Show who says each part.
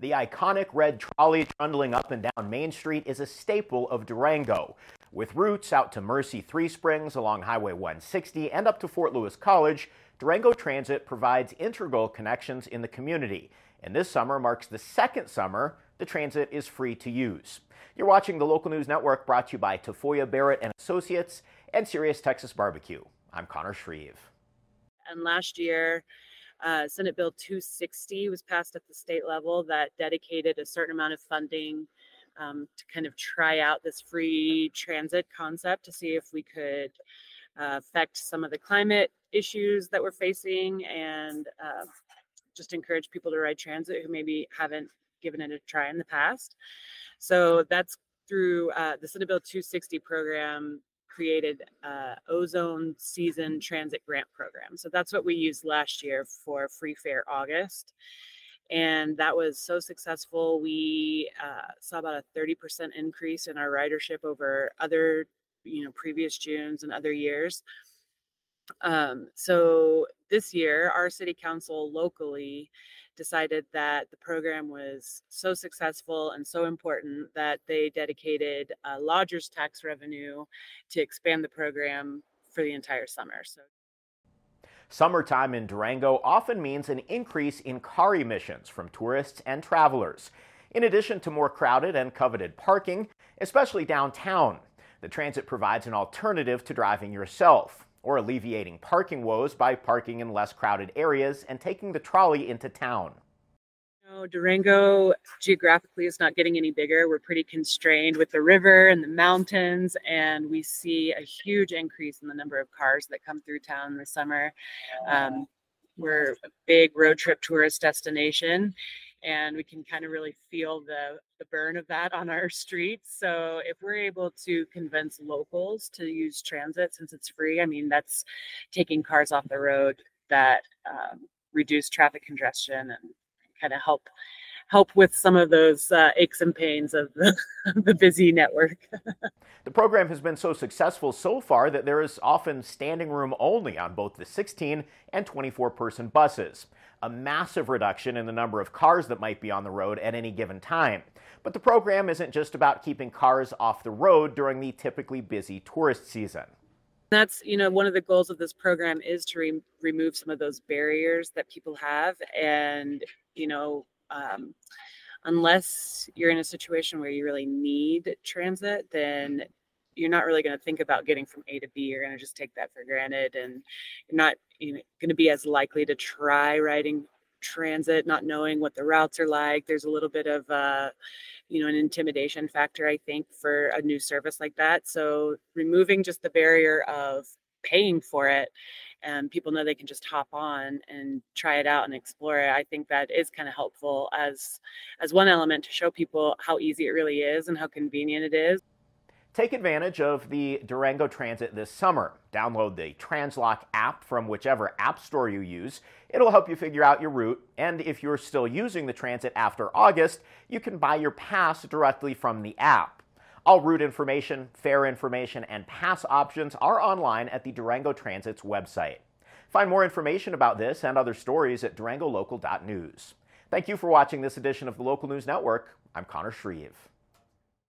Speaker 1: The iconic red trolley trundling up and down Main Street is a staple of Durango. With routes out to Mercy Three Springs along Highway 160 and up to Fort Lewis College, Durango Transit provides integral connections in the community. And this summer marks the second summer the transit is free to use. You're watching the Local News Network brought to you by Tafoya Barrett and Associates and Serious Texas Barbecue. I'm Connor Shreve.
Speaker 2: And last year, uh, Senate Bill 260 was passed at the state level that dedicated a certain amount of funding um, to kind of try out this free transit concept to see if we could uh, affect some of the climate issues that we're facing and uh, just encourage people to ride transit who maybe haven't given it a try in the past. So that's through uh, the Senate Bill 260 program created uh, ozone season transit grant program. So that's what we used last year for Free Fare August. And that was so successful. We uh, saw about a 30% increase in our ridership over other, you know, previous Junes and other years. Um, so this year, our city council locally decided that the program was so successful and so important that they dedicated uh, lodgers tax revenue to expand the program for the entire summer. So.
Speaker 1: Summertime in Durango often means an increase in car emissions from tourists and travelers. In addition to more crowded and coveted parking, especially downtown, the transit provides an alternative to driving yourself or alleviating parking woes by parking in less crowded areas and taking the trolley into town.
Speaker 2: No, Durango geographically is not getting any bigger. We're pretty constrained with the river and the mountains, and we see a huge increase in the number of cars that come through town this summer. Um, we're a big road trip tourist destination, and we can kind of really feel the the burn of that on our streets. So if we're able to convince locals to use transit since it's free, I mean that's taking cars off the road that um, reduce traffic congestion and kind of help help with some of those uh, aches and pains of the, the busy network.
Speaker 1: the program has been so successful so far that there is often standing room only on both the 16 and 24 person buses, a massive reduction in the number of cars that might be on the road at any given time. But the program isn't just about keeping cars off the road during the typically busy tourist season
Speaker 2: that's you know one of the goals of this program is to re- remove some of those barriers that people have and you know um, unless you're in a situation where you really need transit then you're not really going to think about getting from a to b. You're going to just take that for granted and you're not you know, going to be as likely to try riding transit not knowing what the routes are like. There's a little bit of uh you know an intimidation factor i think for a new service like that. So removing just the barrier of paying for it and people know they can just hop on and try it out and explore it i think that is kind of helpful as as one element to show people how easy it really is and how convenient it is
Speaker 1: Take advantage of the Durango Transit this summer. Download the TransLoc app from whichever app store you use. It'll help you figure out your route, and if you're still using the transit after August, you can buy your pass directly from the app. All route information, fare information, and pass options are online at the Durango Transit's website. Find more information about this and other stories at durangolocal.news. Thank you for watching this edition of the Local News Network. I'm Connor Shreve.